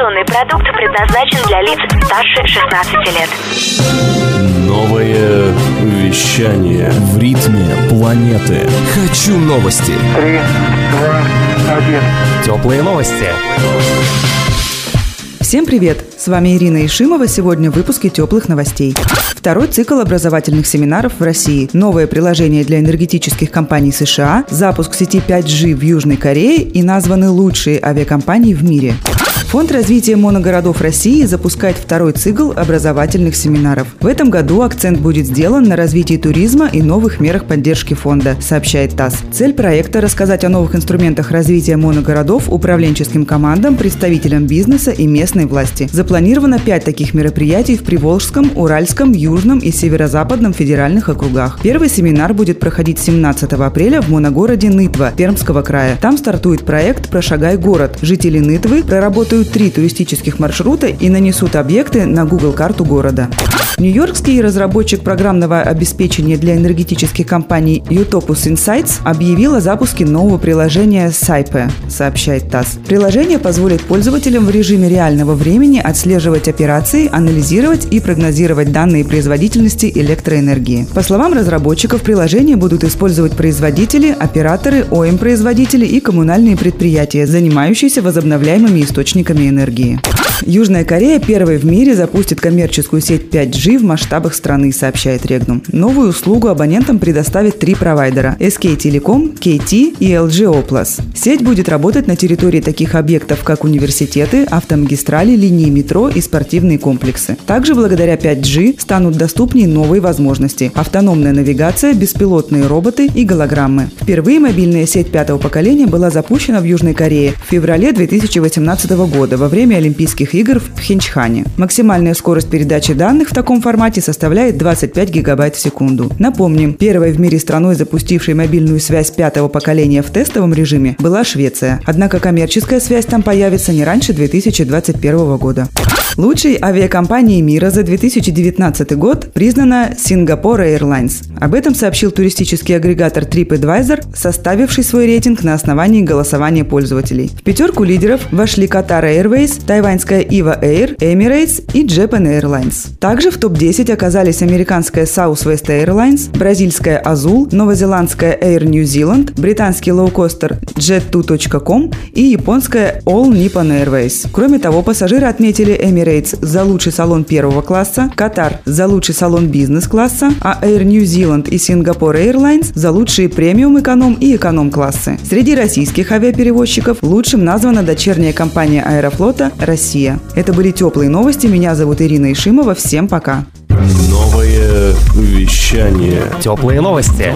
Информационный продукт предназначен для лиц старше 16 лет. Новое вещание в ритме планеты. Хочу новости. Три, два, один. Теплые новости. Всем привет! С вами Ирина Ишимова. Сегодня в выпуске теплых новостей. Второй цикл образовательных семинаров в России, новое приложение для энергетических компаний США, запуск сети 5G в Южной Корее и названы лучшие авиакомпании в мире. Фонд развития моногородов России запускает второй цикл образовательных семинаров. В этом году акцент будет сделан на развитии туризма и новых мерах поддержки фонда, сообщает ТАСС. Цель проекта – рассказать о новых инструментах развития моногородов управленческим командам, представителям бизнеса и местной власти. Запланировано пять таких мероприятий в Приволжском, Уральском, Южном и Северо-Западном федеральных округах. Первый семинар будет проходить 17 апреля в моногороде Нытва Пермского края. Там стартует проект «Прошагай город». Жители Нытвы проработают три туристических маршрута и нанесут объекты на Google карту города. Нью-Йоркский разработчик программного обеспечения для энергетических компаний Utopus Insights объявил о запуске нового приложения Saipe, сообщает ТАСС. Приложение позволит пользователям в режиме реального времени отслеживать операции, анализировать и прогнозировать данные производительности электроэнергии. По словам разработчиков, приложение будут использовать производители, операторы, ОМ-производители и коммунальные предприятия, занимающиеся возобновляемыми источниками энергии. Южная Корея первой в мире запустит коммерческую сеть 5G в масштабах страны, сообщает Регнум. Новую услугу абонентам предоставят три провайдера – SK Telecom, KT и LG Oplas. Сеть будет работать на территории таких объектов, как университеты, автомагистрали, линии метро и спортивные комплексы. Также благодаря 5G станут доступнее новые возможности – автономная навигация, беспилотные роботы и голограммы. Впервые мобильная сеть пятого поколения была запущена в Южной Корее в феврале 2018 года во время Олимпийских игр в Пхенчхане. Максимальная скорость передачи данных в таком формате составляет 25 гигабайт в секунду. Напомним, первой в мире страной, запустившей мобильную связь пятого поколения в тестовом режиме, была Швеция. Однако коммерческая связь там появится не раньше 2021 года. Лучшей авиакомпанией мира за 2019 год признана Singapore Airlines. Об этом сообщил туристический агрегатор TripAdvisor, составивший свой рейтинг на основании голосования пользователей. В пятерку лидеров вошли Qatar Airways, тайваньская Eva Air, Emirates и Japan Airlines. Также в топ-10 оказались американская Southwest Airlines, бразильская Azul, новозеландская Air New Zealand, британский лоукостер Jet2.com и японская All Nippon Airways. Кроме того, пассажиры отметили Emirates за лучший салон первого класса, Qatar за лучший салон бизнес-класса, а Air New Zealand и Singapore Airlines за лучшие премиум эконом и эконом-классы. Среди российских авиаперевозчиков лучшим названа дочерняя компания Аэрофлота «Россия». Это были теплые новости. Меня зовут Ирина Ишимова. Всем пока. Новое вещание. Теплые новости.